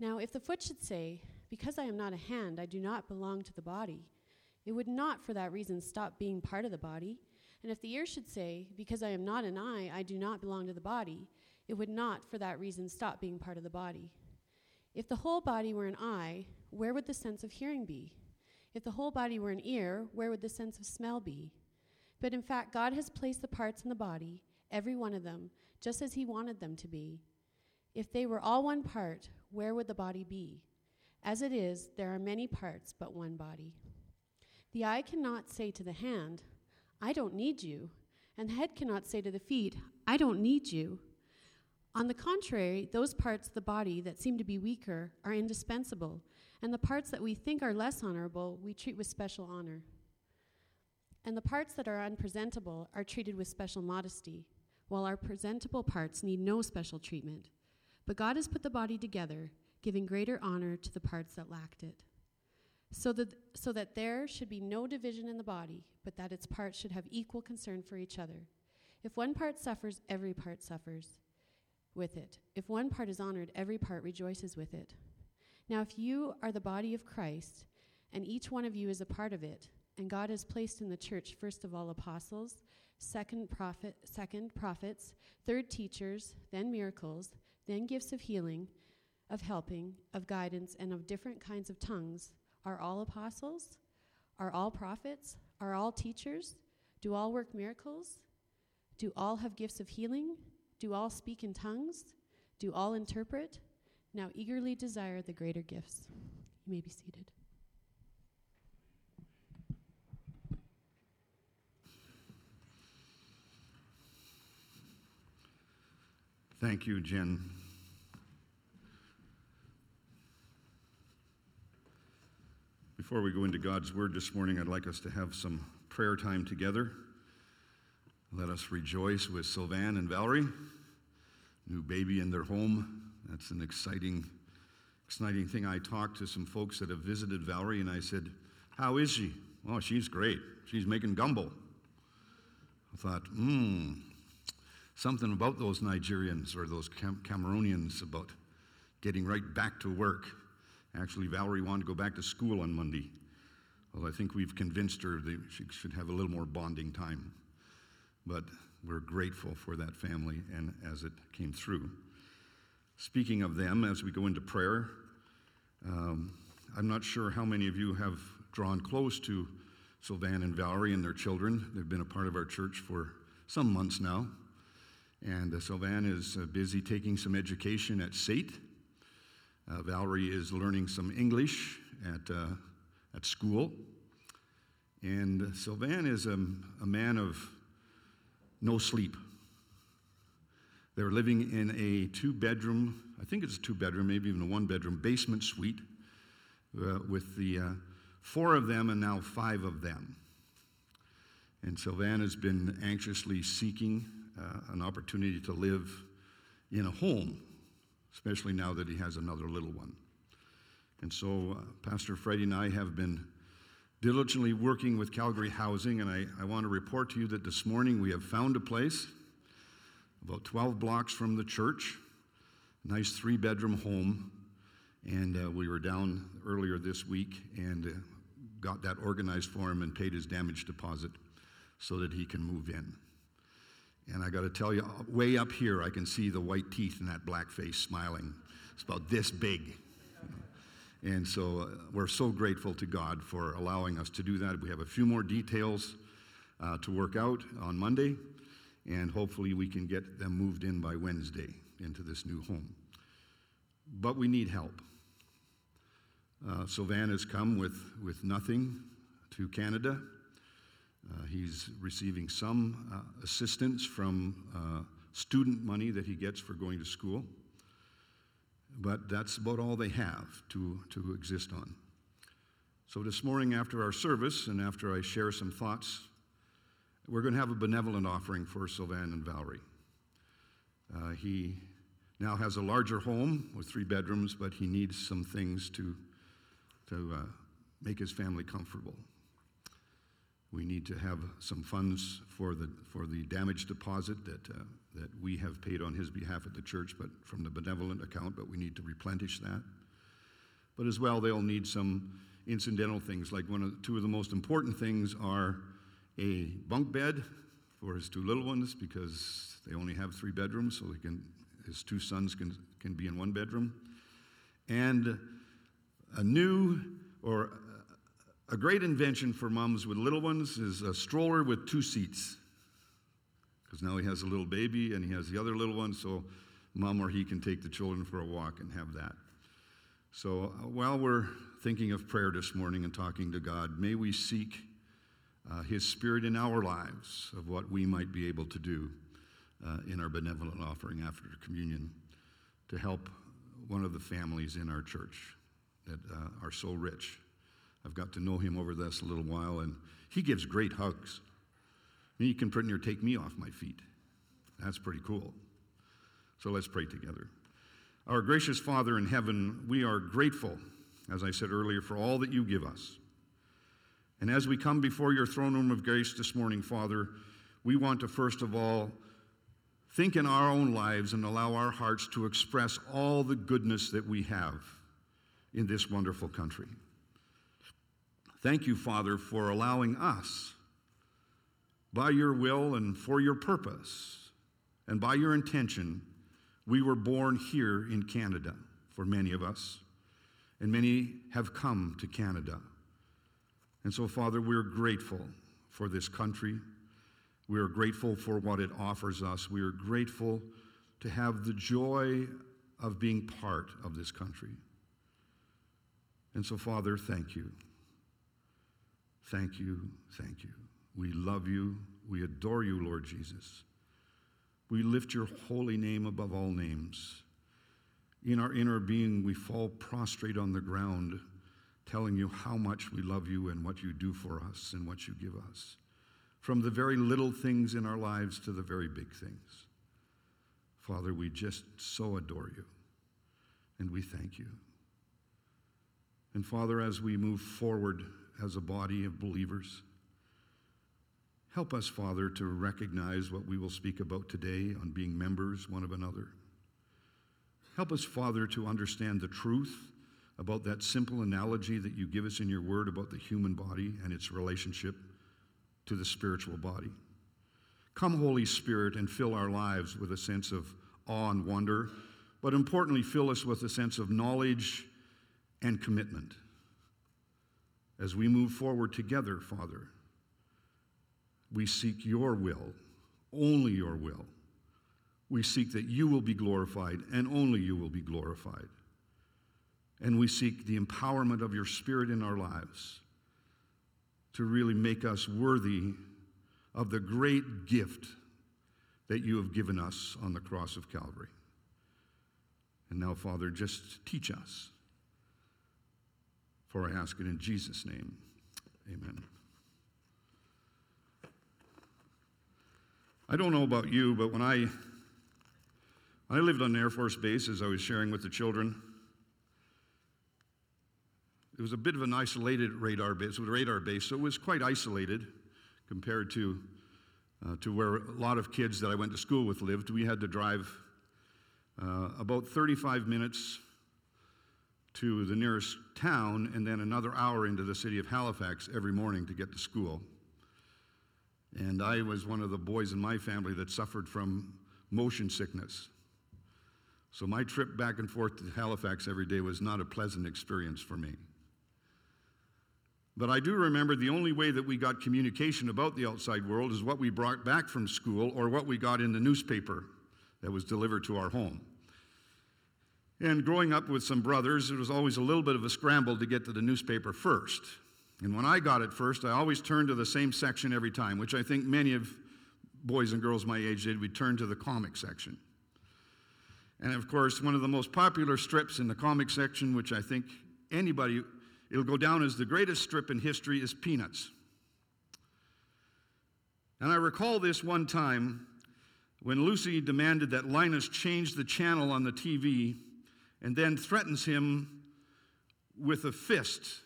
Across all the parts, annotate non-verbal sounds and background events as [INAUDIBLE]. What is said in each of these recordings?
Now, if the foot should say, Because I am not a hand, I do not belong to the body, it would not for that reason stop being part of the body. And if the ear should say, Because I am not an eye, I do not belong to the body, it would not for that reason stop being part of the body. If the whole body were an eye, where would the sense of hearing be? If the whole body were an ear, where would the sense of smell be? But in fact, God has placed the parts in the body, every one of them, just as He wanted them to be. If they were all one part, where would the body be? As it is, there are many parts, but one body. The eye cannot say to the hand, I don't need you, and the head cannot say to the feet, I don't need you. On the contrary, those parts of the body that seem to be weaker are indispensable, and the parts that we think are less honorable we treat with special honor. And the parts that are unpresentable are treated with special modesty, while our presentable parts need no special treatment. But God has put the body together, giving greater honor to the parts that lacked it. So that, so that there should be no division in the body, but that its parts should have equal concern for each other. If one part suffers, every part suffers with it. If one part is honored, every part rejoices with it. Now, if you are the body of Christ, and each one of you is a part of it, and God has placed in the church, first of all, apostles, second, prophet, second prophets, third teachers, then miracles, then gifts of healing, of helping, of guidance, and of different kinds of tongues, are all apostles? Are all prophets? Are all teachers? Do all work miracles? Do all have gifts of healing? Do all speak in tongues? Do all interpret? Now eagerly desire the greater gifts. You may be seated. Thank you, Jen. Before we go into God's Word this morning, I'd like us to have some prayer time together. Let us rejoice with Sylvan and Valerie, new baby in their home. That's an exciting, exciting thing. I talked to some folks that have visited Valerie, and I said, How is she? Oh, she's great. She's making gumbo. I thought, hmm, something about those Nigerians or those Cam- Cameroonians about getting right back to work. Actually, Valerie wanted to go back to school on Monday. Well, I think we've convinced her that she should have a little more bonding time. But we're grateful for that family and as it came through. Speaking of them, as we go into prayer, um, I'm not sure how many of you have drawn close to Sylvan and Valerie and their children. They've been a part of our church for some months now. And uh, Sylvan is uh, busy taking some education at SAIT. Uh, Valerie is learning some English at, uh, at school. And Sylvan is a, a man of no sleep. They're living in a two bedroom, I think it's a two bedroom, maybe even a one bedroom basement suite uh, with the uh, four of them and now five of them. And Sylvan has been anxiously seeking uh, an opportunity to live in a home, especially now that he has another little one. And so, uh, Pastor Freddie and I have been diligently working with Calgary Housing, and I, I want to report to you that this morning we have found a place about 12 blocks from the church, nice three bedroom home. And uh, we were down earlier this week and uh, got that organized for him and paid his damage deposit so that he can move in. And I got to tell you, way up here, I can see the white teeth in that black face smiling. It's about this big. And so uh, we're so grateful to God for allowing us to do that. We have a few more details uh, to work out on Monday, and hopefully we can get them moved in by Wednesday into this new home. But we need help. Uh, Sylvan has come with, with nothing to Canada. Uh, he's receiving some uh, assistance from uh, student money that he gets for going to school but that's about all they have to, to exist on. So, this morning, after our service, and after I share some thoughts, we're going to have a benevolent offering for Sylvan and Valerie. Uh, he now has a larger home with three bedrooms, but he needs some things to, to uh, make his family comfortable. We need to have some funds for the, for the damage deposit that, uh, that we have paid on his behalf at the church, but from the benevolent account, but we need to replenish that. but as well they'll need some incidental things. Like one of two of the most important things are a bunk bed for his two little ones because they only have three bedrooms, so can his two sons can can be in one bedroom, and a new or a great invention for moms with little ones is a stroller with two seats. Because now he has a little baby and he has the other little one, so mom or he can take the children for a walk and have that. So uh, while we're thinking of prayer this morning and talking to God, may we seek uh, His Spirit in our lives of what we might be able to do uh, in our benevolent offering after communion to help one of the families in our church that uh, are so rich. I've got to know him over this little while, and he gives great hugs. And he can pretty near take me off my feet. That's pretty cool. So let's pray together. Our gracious Father in heaven, we are grateful, as I said earlier, for all that you give us. And as we come before your throne room of grace this morning, Father, we want to first of all think in our own lives and allow our hearts to express all the goodness that we have in this wonderful country. Thank you, Father, for allowing us, by your will and for your purpose, and by your intention, we were born here in Canada for many of us, and many have come to Canada. And so, Father, we're grateful for this country. We are grateful for what it offers us. We are grateful to have the joy of being part of this country. And so, Father, thank you. Thank you, thank you. We love you. We adore you, Lord Jesus. We lift your holy name above all names. In our inner being, we fall prostrate on the ground, telling you how much we love you and what you do for us and what you give us. From the very little things in our lives to the very big things. Father, we just so adore you and we thank you. And Father, as we move forward as a body of believers, help us, Father, to recognize what we will speak about today on being members one of another. Help us, Father, to understand the truth about that simple analogy that you give us in your word about the human body and its relationship to the spiritual body. Come, Holy Spirit, and fill our lives with a sense of awe and wonder, but importantly, fill us with a sense of knowledge and commitment. As we move forward together, Father, we seek your will, only your will. We seek that you will be glorified and only you will be glorified. And we seek the empowerment of your Spirit in our lives to really make us worthy of the great gift that you have given us on the cross of Calvary. And now, Father, just teach us for I ask it in Jesus' name. Amen. I don't know about you, but when I I lived on an Air Force base, as I was sharing with the children, it was a bit of an isolated radar base. It was a radar base, so it was quite isolated compared to uh, to where a lot of kids that I went to school with lived. We had to drive uh, about 35 minutes to the nearest town and then another hour into the city of Halifax every morning to get to school. And I was one of the boys in my family that suffered from motion sickness. So my trip back and forth to Halifax every day was not a pleasant experience for me. But I do remember the only way that we got communication about the outside world is what we brought back from school or what we got in the newspaper that was delivered to our home. And growing up with some brothers, it was always a little bit of a scramble to get to the newspaper first. And when I got it first, I always turned to the same section every time, which I think many of boys and girls my age did. We turned to the comic section. And of course, one of the most popular strips in the comic section, which I think anybody, it'll go down as the greatest strip in history, is Peanuts. And I recall this one time when Lucy demanded that Linus change the channel on the TV and then threatens him with a fist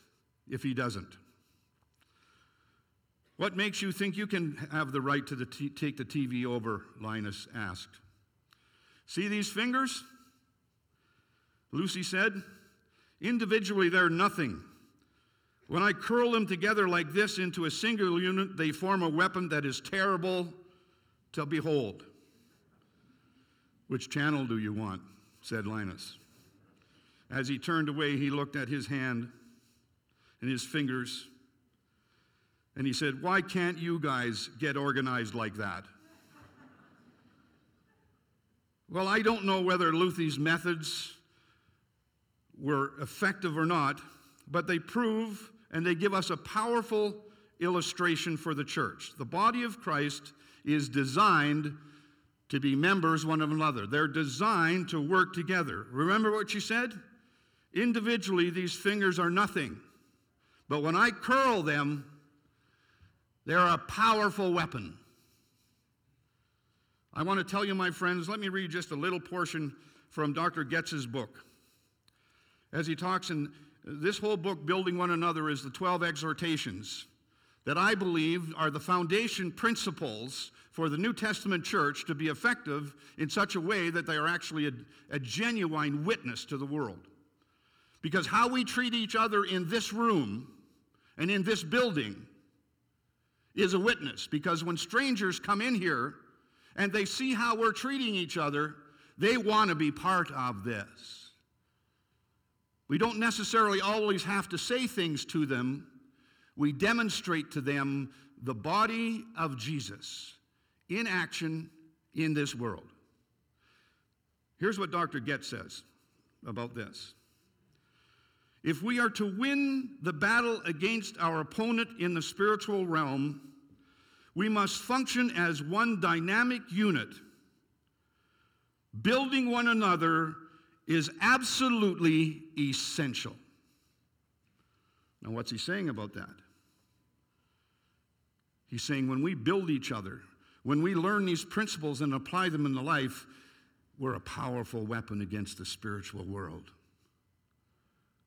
if he doesn't. What makes you think you can have the right to the t- take the TV over? Linus asked. See these fingers? Lucy said. Individually, they're nothing. When I curl them together like this into a single unit, they form a weapon that is terrible to behold. Which channel do you want? said Linus. As he turned away, he looked at his hand and his fingers, and he said, Why can't you guys get organized like that? well, I don't know whether Lucy's methods were effective or not, but they prove and they give us a powerful illustration for the church. The body of Christ is designed to be members one of another. They're designed to work together. Remember what she said? Individually, these fingers are nothing. But when I curl them, they're a powerful weapon. I want to tell you, my friends, let me read just a little portion from Dr. Getz's book. As he talks in this whole book, Building One Another, is the 12 exhortations that I believe are the foundation principles for the New Testament church to be effective in such a way that they are actually a, a genuine witness to the world. Because how we treat each other in this room and in this building is a witness. Because when strangers come in here and they see how we're treating each other, they want to be part of this. We don't necessarily always have to say things to them, we demonstrate to them the body of Jesus in action in this world. Here's what Dr. Getz says about this. If we are to win the battle against our opponent in the spiritual realm, we must function as one dynamic unit. Building one another is absolutely essential. Now, what's he saying about that? He's saying when we build each other, when we learn these principles and apply them in the life, we're a powerful weapon against the spiritual world.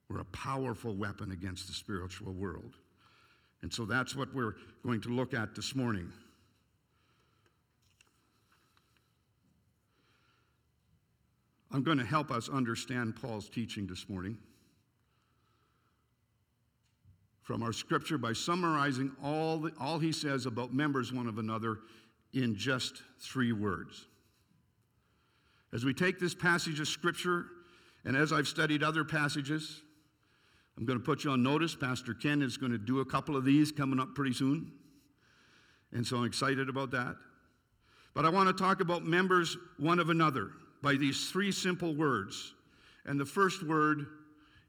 We're a powerful weapon against the spiritual world. And so that's what we're going to look at this morning. I'm going to help us understand Paul's teaching this morning from our scripture by summarizing all, the, all he says about members one of another in just three words. As we take this passage of Scripture, and as I've studied other passages, I'm going to put you on notice. Pastor Ken is going to do a couple of these coming up pretty soon. And so I'm excited about that. But I want to talk about members one of another by these three simple words. And the first word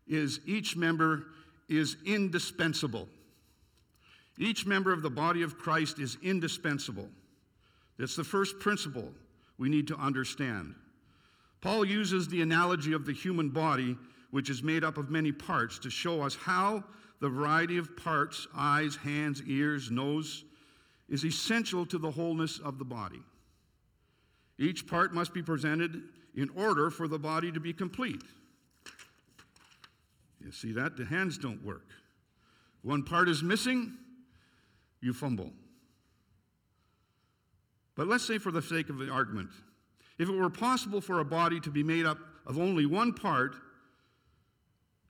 is each member is indispensable. Each member of the body of Christ is indispensable. That's the first principle we need to understand. Paul uses the analogy of the human body, which is made up of many parts, to show us how the variety of parts eyes, hands, ears, nose is essential to the wholeness of the body. Each part must be presented in order for the body to be complete. You see that? The hands don't work. One part is missing, you fumble. But let's say, for the sake of the argument, if it were possible for a body to be made up of only one part,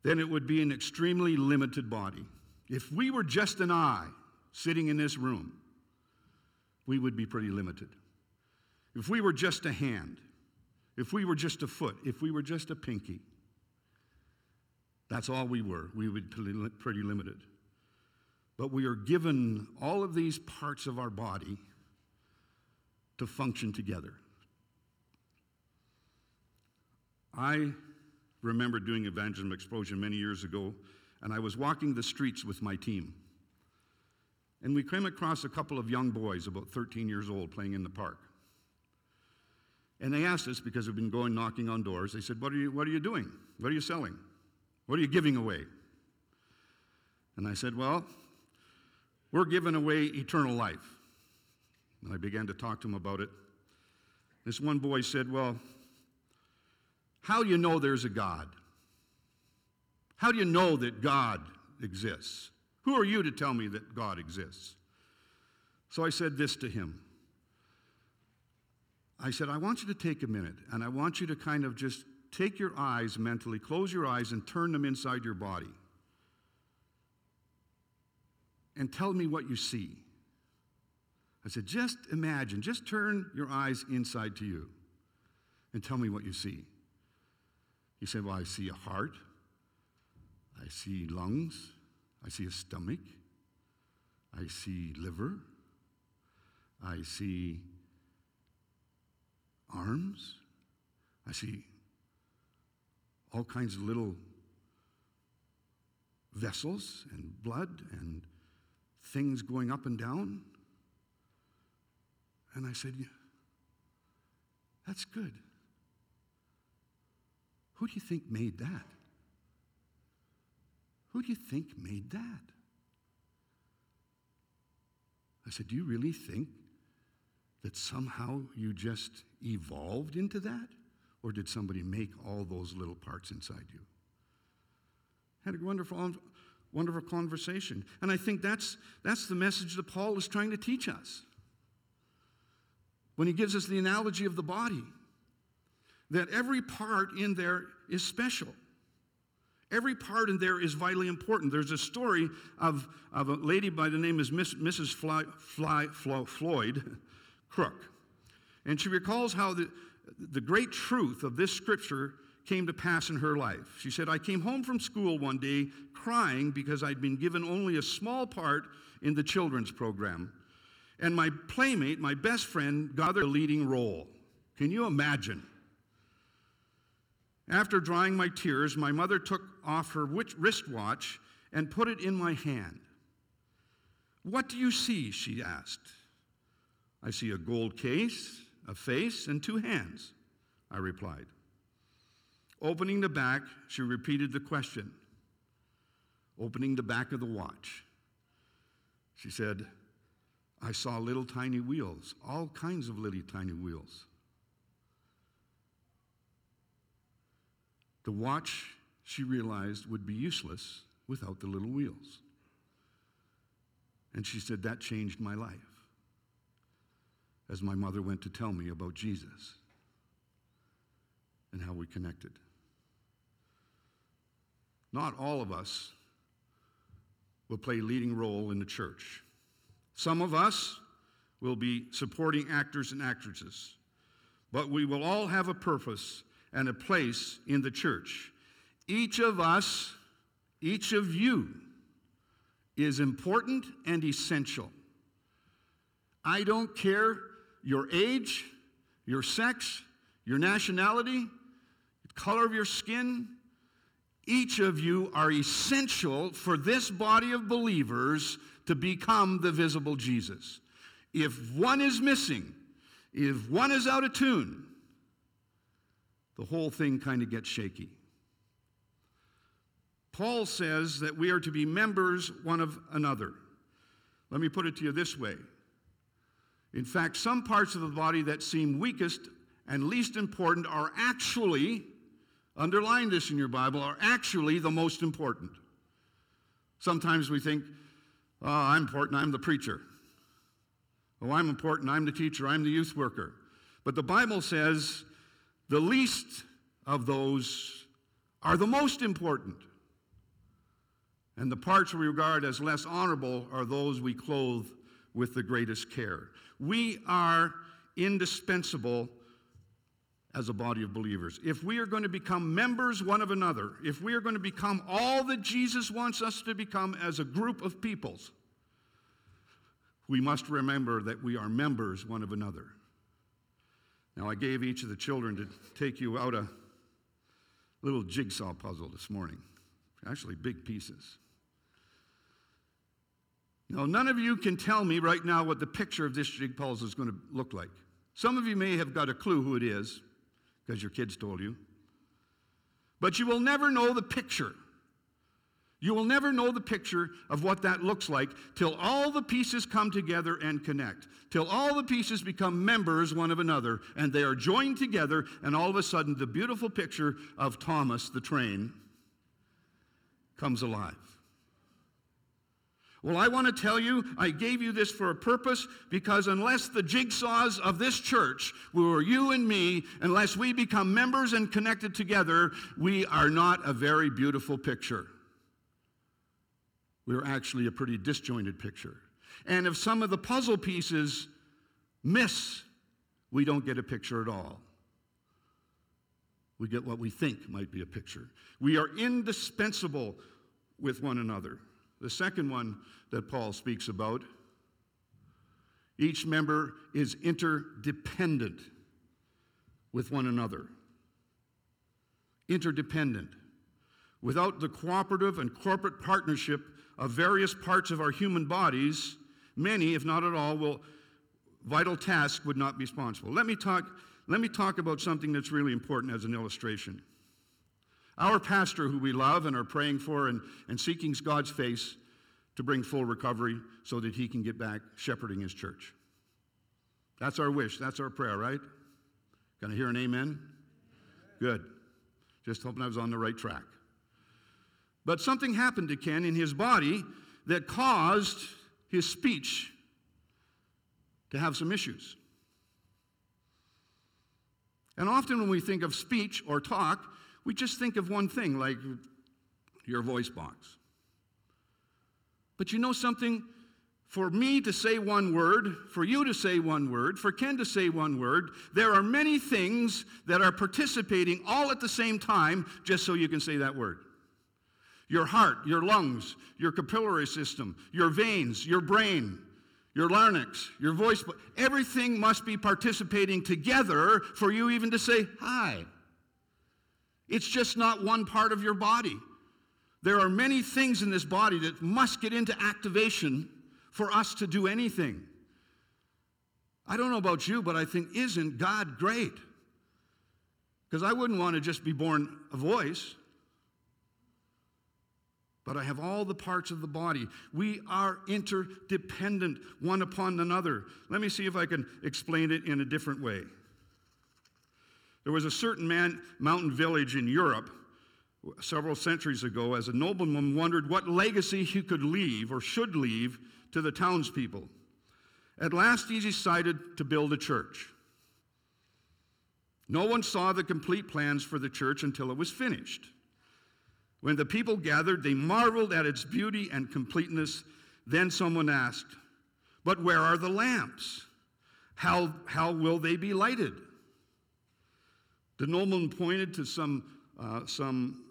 then it would be an extremely limited body. If we were just an eye sitting in this room, we would be pretty limited. If we were just a hand, if we were just a foot, if we were just a pinky, that's all we were. We would be pretty limited. But we are given all of these parts of our body to function together. I remember doing evangelism explosion many years ago, and I was walking the streets with my team. And we came across a couple of young boys, about 13 years old, playing in the park. And they asked us, because we've been going knocking on doors, they said, What are you, what are you doing? What are you selling? What are you giving away? And I said, Well, we're giving away eternal life. And I began to talk to him about it. This one boy said, Well, how do you know there's a God? How do you know that God exists? Who are you to tell me that God exists? So I said this to him. I said, I want you to take a minute and I want you to kind of just take your eyes mentally, close your eyes, and turn them inside your body. And tell me what you see. I said, just imagine, just turn your eyes inside to you and tell me what you see. He said, Well, I see a heart, I see lungs, I see a stomach, I see liver, I see arms, I see all kinds of little vessels and blood and things going up and down. And I said, yeah, That's good. Who do you think made that? Who do you think made that? I said, Do you really think that somehow you just evolved into that? Or did somebody make all those little parts inside you? Had a wonderful, wonderful conversation. And I think that's, that's the message that Paul is trying to teach us. When he gives us the analogy of the body, that every part in there is special. Every part in there is vitally important. There's a story of, of a lady by the name of Miss, Mrs. Fly, Fly, Flo, Floyd Crook. And she recalls how the, the great truth of this scripture came to pass in her life. She said, I came home from school one day crying because I'd been given only a small part in the children's program. And my playmate, my best friend, got the leading role. Can you imagine? After drying my tears, my mother took off her wristwatch and put it in my hand. What do you see? she asked. I see a gold case, a face, and two hands, I replied. Opening the back, she repeated the question. Opening the back of the watch, she said, I saw little tiny wheels, all kinds of little tiny wheels. The watch, she realized, would be useless without the little wheels. And she said, That changed my life as my mother went to tell me about Jesus and how we connected. Not all of us will play leading role in the church. Some of us will be supporting actors and actresses, but we will all have a purpose and a place in the church. Each of us, each of you, is important and essential. I don't care your age, your sex, your nationality, the color of your skin. Each of you are essential for this body of believers to become the visible Jesus. If one is missing, if one is out of tune, the whole thing kind of gets shaky. Paul says that we are to be members one of another. Let me put it to you this way. In fact, some parts of the body that seem weakest and least important are actually, underline this in your Bible, are actually the most important. Sometimes we think, oh, I'm important, I'm the preacher. Oh, I'm important, I'm the teacher, I'm the youth worker. But the Bible says the least of those are the most important. And the parts we regard as less honorable are those we clothe with the greatest care. We are indispensable as a body of believers. If we are going to become members one of another, if we are going to become all that Jesus wants us to become as a group of peoples, we must remember that we are members one of another. Now, I gave each of the children to take you out a little jigsaw puzzle this morning, actually, big pieces. Now, none of you can tell me right now what the picture of this jig puzzle is going to look like. Some of you may have got a clue who it is because your kids told you. But you will never know the picture. You will never know the picture of what that looks like till all the pieces come together and connect, till all the pieces become members one of another, and they are joined together, and all of a sudden the beautiful picture of Thomas the train comes alive. Well, I want to tell you, I gave you this for a purpose because unless the jigsaws of this church were you and me, unless we become members and connected together, we are not a very beautiful picture. We're actually a pretty disjointed picture. And if some of the puzzle pieces miss, we don't get a picture at all. We get what we think might be a picture. We are indispensable with one another. The second one that Paul speaks about each member is interdependent with one another. Interdependent. Without the cooperative and corporate partnership of various parts of our human bodies, many, if not at all, will vital tasks would not be responsible. Let me talk, let me talk about something that's really important as an illustration. Our pastor, who we love and are praying for and, and seeking God's face, to bring full recovery so that he can get back shepherding his church. That's our wish. That's our prayer, right? Can I hear an amen? Good. Just hoping I was on the right track. But something happened to Ken in his body that caused his speech to have some issues. And often when we think of speech or talk, we just think of one thing, like your voice box. But you know something? For me to say one word, for you to say one word, for Ken to say one word, there are many things that are participating all at the same time just so you can say that word. Your heart, your lungs, your capillary system, your veins, your brain, your larynx, your voice, everything must be participating together for you even to say hi. It's just not one part of your body. There are many things in this body that must get into activation for us to do anything. I don't know about you, but I think, isn't God great? Because I wouldn't want to just be born a voice, but I have all the parts of the body. We are interdependent one upon another. Let me see if I can explain it in a different way. There was a certain man, mountain village in Europe several centuries ago as a nobleman wondered what legacy he could leave or should leave to the townspeople. At last, he decided to build a church. No one saw the complete plans for the church until it was finished. When the people gathered, they marveled at its beauty and completeness. Then someone asked, But where are the lamps? How, how will they be lighted? The nobleman pointed to some, uh, some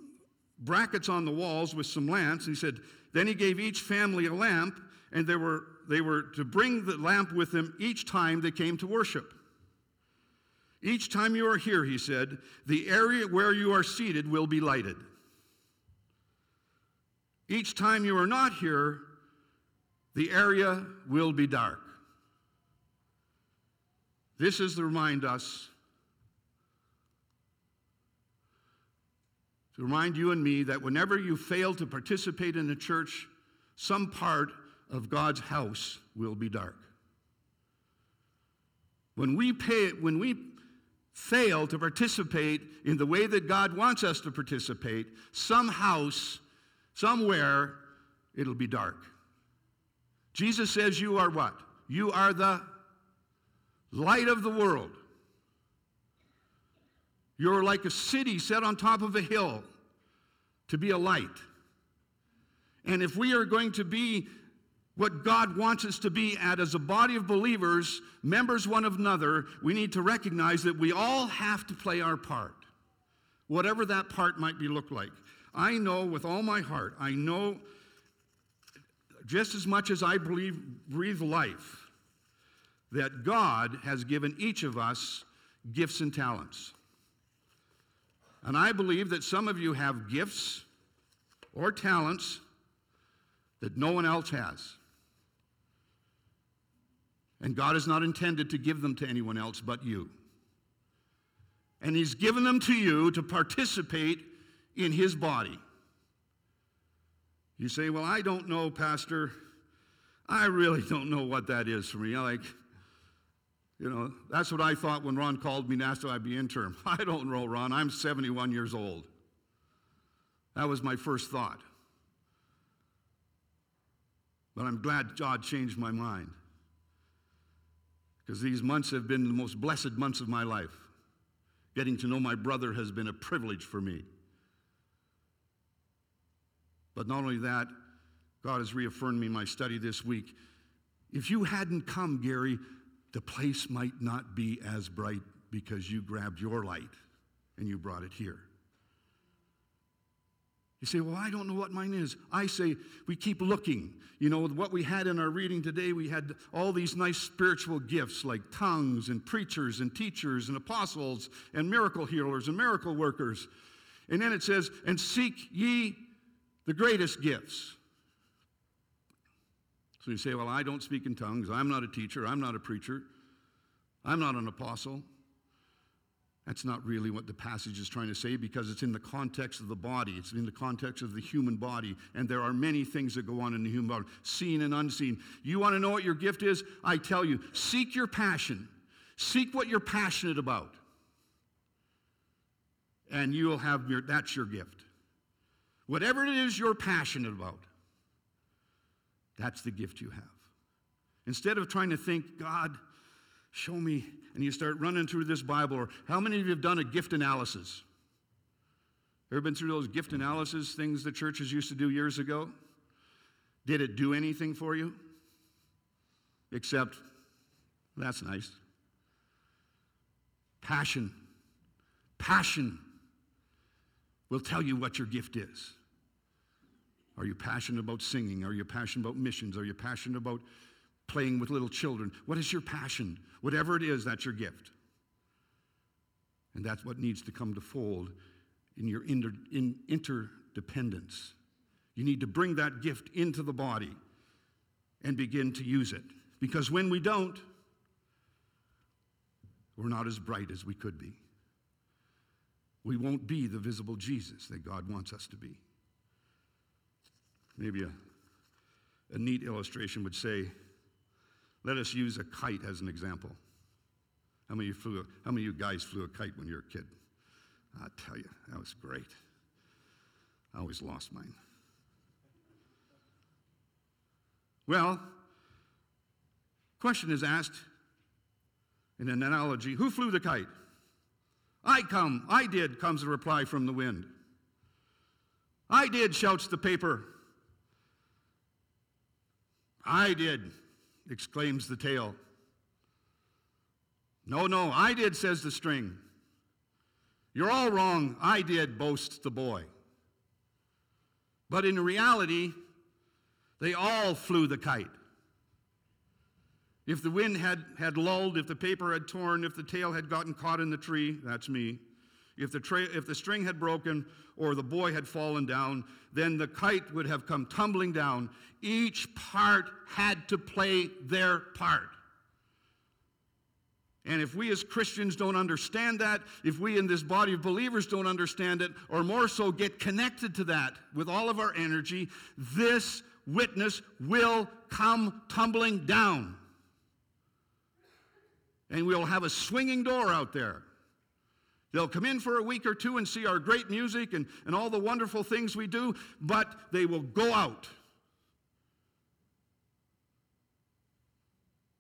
brackets on the walls with some lamps. And he said, Then he gave each family a lamp, and they were, they were to bring the lamp with them each time they came to worship. Each time you are here, he said, the area where you are seated will be lighted. Each time you are not here, the area will be dark. This is to remind us to remind you and me that whenever you fail to participate in the church, some part of God's house will be dark. When we, pay, when we fail to participate in the way that God wants us to participate, some house, somewhere, it'll be dark. Jesus says, You are what? You are the light of the world. You're like a city set on top of a hill to be a light. And if we are going to be what God wants us to be at as a body of believers, members one of another, we need to recognize that we all have to play our part, whatever that part might be look like. I know with all my heart, I know just as much as I believe, breathe life, that God has given each of us gifts and talents. And I believe that some of you have gifts or talents that no one else has. And God has not intended to give them to anyone else but you. And He's given them to you to participate in His body. You say, Well, I don't know, Pastor. I really [LAUGHS] don't know what that is for me. I like, you know, that's what I thought when Ron called me and asked if I'd be interim. [LAUGHS] I don't know, Ron. I'm 71 years old. That was my first thought. But I'm glad God changed my mind. Because these months have been the most blessed months of my life. Getting to know my brother has been a privilege for me. But not only that, God has reaffirmed me in my study this week. If you hadn't come, Gary, the place might not be as bright because you grabbed your light and you brought it here. You say, Well, I don't know what mine is. I say, we keep looking. You know, what we had in our reading today, we had all these nice spiritual gifts like tongues and preachers and teachers and apostles and miracle healers and miracle workers. And then it says, And seek ye the greatest gifts. So you say, Well, I don't speak in tongues. I'm not a teacher. I'm not a preacher. I'm not an apostle. That's not really what the passage is trying to say because it's in the context of the body. It's in the context of the human body. And there are many things that go on in the human body, seen and unseen. You want to know what your gift is? I tell you, seek your passion. Seek what you're passionate about. And you'll have your, that's your gift. Whatever it is you're passionate about, that's the gift you have. Instead of trying to think, God, show me, and you start running through this Bible, or how many of you have done a gift analysis? Ever been through those gift analysis things the churches used to do years ago? Did it do anything for you? Except, that's nice. Passion. Passion will tell you what your gift is. Are you passionate about singing? Are you passionate about missions? Are you passionate about playing with little children? What is your passion? Whatever it is, that's your gift. And that's what needs to come to fold in your inter, in interdependence. You need to bring that gift into the body and begin to use it. Because when we don't, we're not as bright as we could be. We won't be the visible Jesus that God wants us to be. Maybe a, a neat illustration would say, let us use a kite as an example. How many, of you flew, how many of you guys flew a kite when you were a kid? I tell you, that was great. I always lost mine. Well, question is asked in an analogy who flew the kite? I come, I did, comes the reply from the wind. I did, shouts the paper. I did, exclaims the tail. No, no, I did, says the string. You're all wrong. I did, boasts the boy. But in reality, they all flew the kite. If the wind had, had lulled, if the paper had torn, if the tail had gotten caught in the tree, that's me. If the, tra- if the string had broken or the boy had fallen down, then the kite would have come tumbling down. Each part had to play their part. And if we as Christians don't understand that, if we in this body of believers don't understand it, or more so get connected to that with all of our energy, this witness will come tumbling down. And we'll have a swinging door out there. They'll come in for a week or two and see our great music and, and all the wonderful things we do, but they will go out.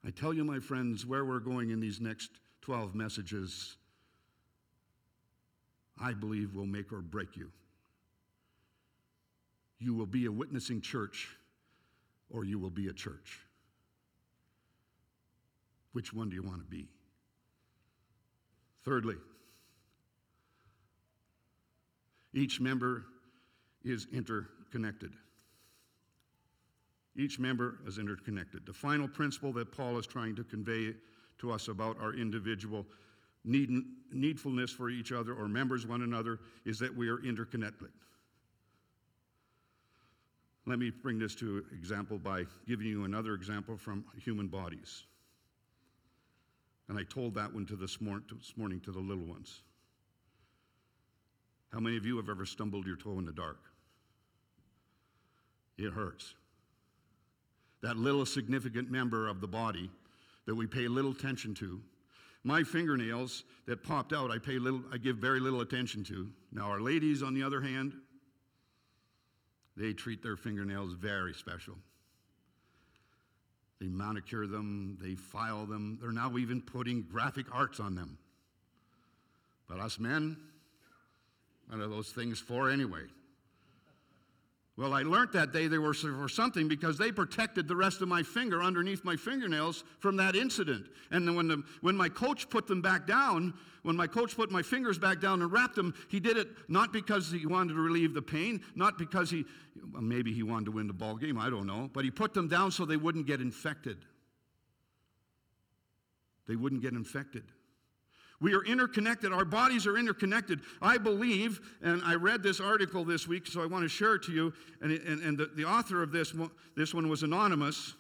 I tell you, my friends, where we're going in these next 12 messages, I believe will make or break you. You will be a witnessing church or you will be a church. Which one do you want to be? Thirdly, each member is interconnected. Each member is interconnected. The final principle that Paul is trying to convey to us about our individual need, needfulness for each other or members one another is that we are interconnected. Let me bring this to example by giving you another example from human bodies. And I told that one to this, mor- this morning to the little ones. How many of you have ever stumbled your toe in the dark? It hurts that little significant member of the body that we pay little attention to. My fingernails that popped out, I pay little, I give very little attention to. Now, our ladies, on the other hand, they treat their fingernails very special. They manicure them, they file them. They're now even putting graphic arts on them. But us men, what are those things for anyway? Well, I learned that day they were for something because they protected the rest of my finger underneath my fingernails from that incident. And then when, the, when my coach put them back down, when my coach put my fingers back down and wrapped them, he did it not because he wanted to relieve the pain, not because he, well, maybe he wanted to win the ball game, I don't know, but he put them down so they wouldn't get infected. They wouldn't get infected. We are interconnected. Our bodies are interconnected. I believe, and I read this article this week, so I want to share it to you. And, and, and the, the author of this, this one was anonymous,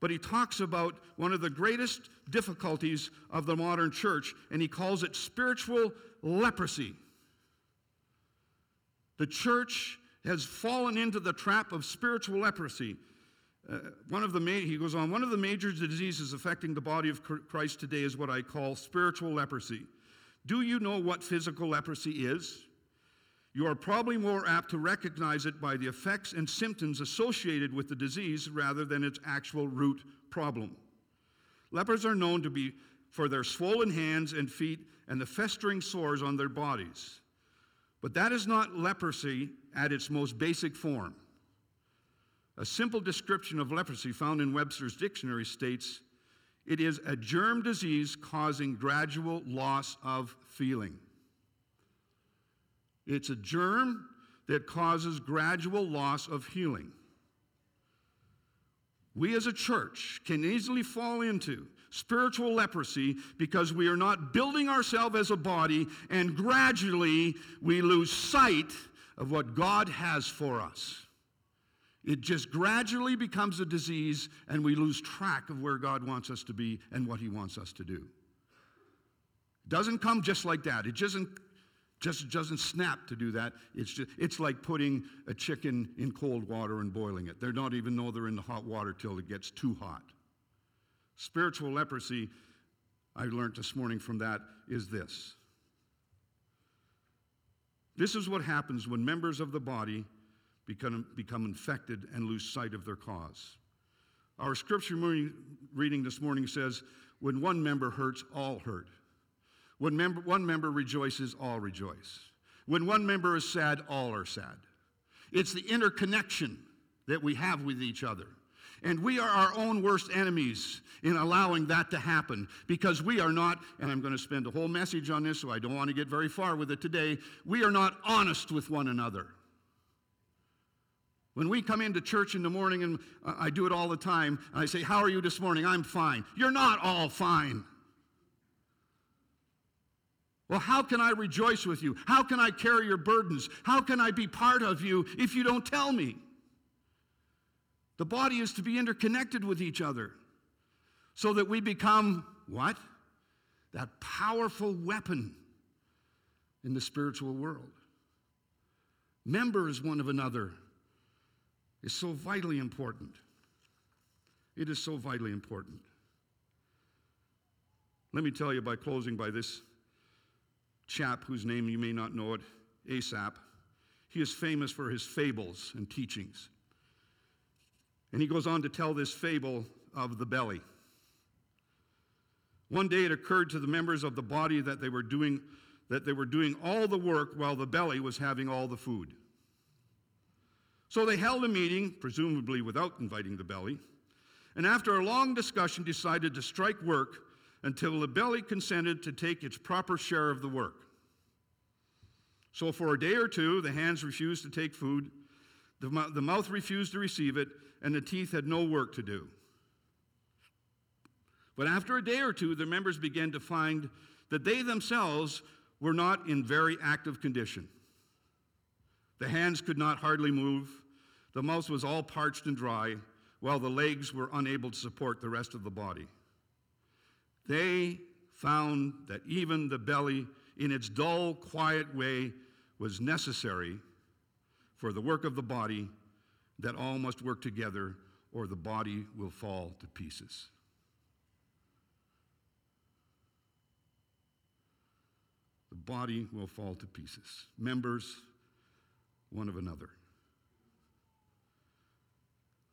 but he talks about one of the greatest difficulties of the modern church, and he calls it spiritual leprosy. The church has fallen into the trap of spiritual leprosy. Uh, one of the ma- he goes on, one of the major diseases affecting the body of Christ today is what I call spiritual leprosy. Do you know what physical leprosy is? You are probably more apt to recognize it by the effects and symptoms associated with the disease rather than its actual root problem. Lepers are known to be for their swollen hands and feet and the festering sores on their bodies. But that is not leprosy at its most basic form. A simple description of leprosy found in Webster's dictionary states it is a germ disease causing gradual loss of feeling. It's a germ that causes gradual loss of healing. We as a church can easily fall into spiritual leprosy because we are not building ourselves as a body and gradually we lose sight of what God has for us. It just gradually becomes a disease, and we lose track of where God wants us to be and what He wants us to do. It doesn't come just like that. It doesn't just doesn't snap to do that. It's just, it's like putting a chicken in cold water and boiling it. They don't even know they're in the hot water till it gets too hot. Spiritual leprosy, I learned this morning from that, is this. This is what happens when members of the body become, become infected and lose sight of their cause. Our scripture reading this morning says, When one member hurts, all hurt. When one member rejoices, all rejoice. When one member is sad, all are sad. It's the interconnection that we have with each other. And we are our own worst enemies in allowing that to happen because we are not, and I'm going to spend a whole message on this, so I don't want to get very far with it today. We are not honest with one another. When we come into church in the morning, and I do it all the time, I say, How are you this morning? I'm fine. You're not all fine. Well, how can I rejoice with you? How can I carry your burdens? How can I be part of you if you don't tell me? The body is to be interconnected with each other so that we become what? That powerful weapon in the spiritual world. Members one of another is so vitally important. It is so vitally important. Let me tell you by closing by this chap whose name you may not know it, Aesop. He is famous for his fables and teachings. And he goes on to tell this fable of the belly. One day it occurred to the members of the body that they were doing that they were doing all the work while the belly was having all the food. So they held a meeting, presumably without inviting the belly, and after a long discussion decided to strike work until the belly consented to take its proper share of the work. So for a day or two, the hands refused to take food, the, the mouth refused to receive it, and the teeth had no work to do. But after a day or two, the members began to find that they themselves were not in very active condition. The hands could not hardly move, the mouth was all parched and dry, while the legs were unable to support the rest of the body. They found that even the belly, in its dull, quiet way, was necessary for the work of the body, that all must work together, or the body will fall to pieces. The body will fall to pieces. Members, one of another.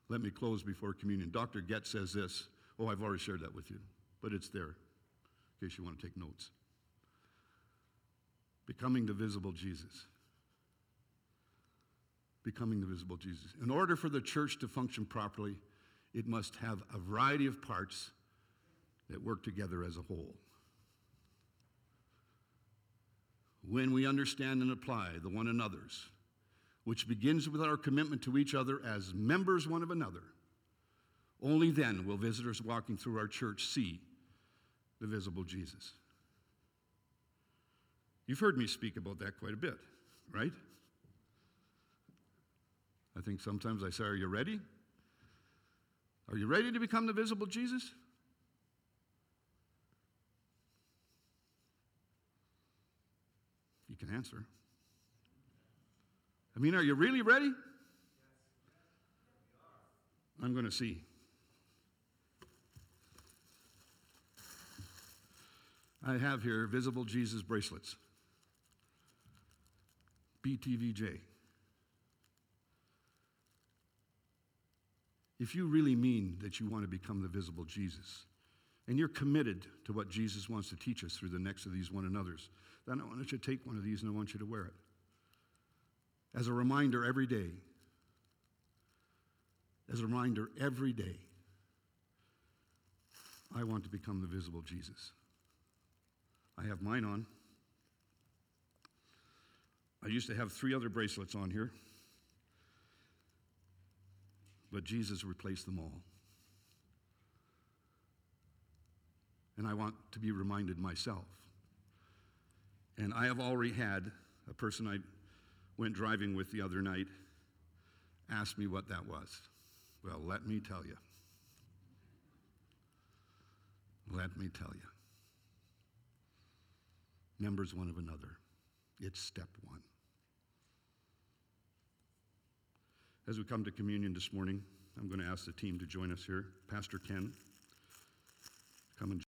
Let me close before communion. Dr. Getz says this. Oh, I've already shared that with you, but it's there in case you want to take notes. Becoming the visible Jesus. Becoming the visible Jesus. In order for the church to function properly, it must have a variety of parts that work together as a whole. When we understand and apply the one another's, which begins with our commitment to each other as members one of another, only then will visitors walking through our church see the visible Jesus. You've heard me speak about that quite a bit, right? I think sometimes I say, Are you ready? Are you ready to become the visible Jesus? You can answer. I mean, are you really ready? I'm going to see. I have here visible Jesus bracelets. BTVJ. If you really mean that you want to become the visible Jesus, and you're committed to what Jesus wants to teach us through the next of these one another's, then I want you to take one of these and I want you to wear it. As a reminder every day. As a reminder every day. I want to become the visible Jesus. I have mine on. I used to have three other bracelets on here, but Jesus replaced them all. And I want to be reminded myself. And I have already had a person I went driving with the other night asked me what that was. Well, let me tell you. Let me tell you members one of another. It's step one. As we come to communion this morning, I'm going to ask the team to join us here. Pastor Ken, come and